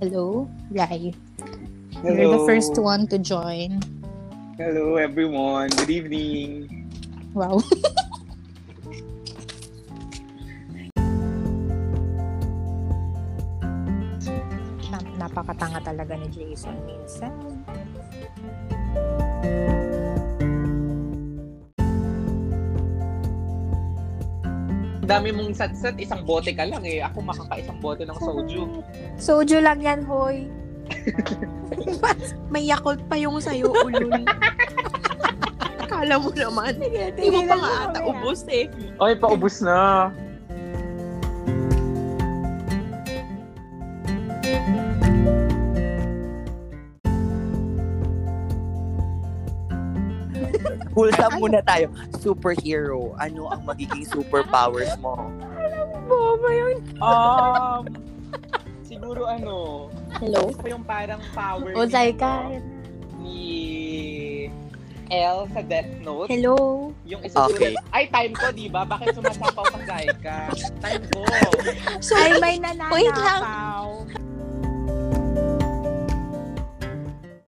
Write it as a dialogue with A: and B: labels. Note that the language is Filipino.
A: Hello, Rai. You're the first one to join.
B: Hello, everyone. Good evening.
A: Wow. Nap- napakatanga talaga ni Jason minsan.
B: Dami mong satsat, isang bote ka lang eh. Ako makaka-isang bote ng soju.
C: Soju lang yan, hoy. May Yakult pa yung sa'yo, ulul. Kala mo naman. Hindi mo pa nga ata ubos eh.
B: Ay, paubos na.
D: Hulsa muna tayo. Superhero. Ano ang magiging superpowers mo?
C: Boba yun.
B: Um, siguro ano,
A: Hello?
B: gusto ko yung parang power
A: O, Zaika.
B: ni L sa Death Note.
C: Hello.
B: Yung isa
D: Okay.
B: Ay, time ko, di ba? Bakit sumasapaw ka, Zaika? Time ko.
C: So, Ay, may nananakaw.
A: Wait lang.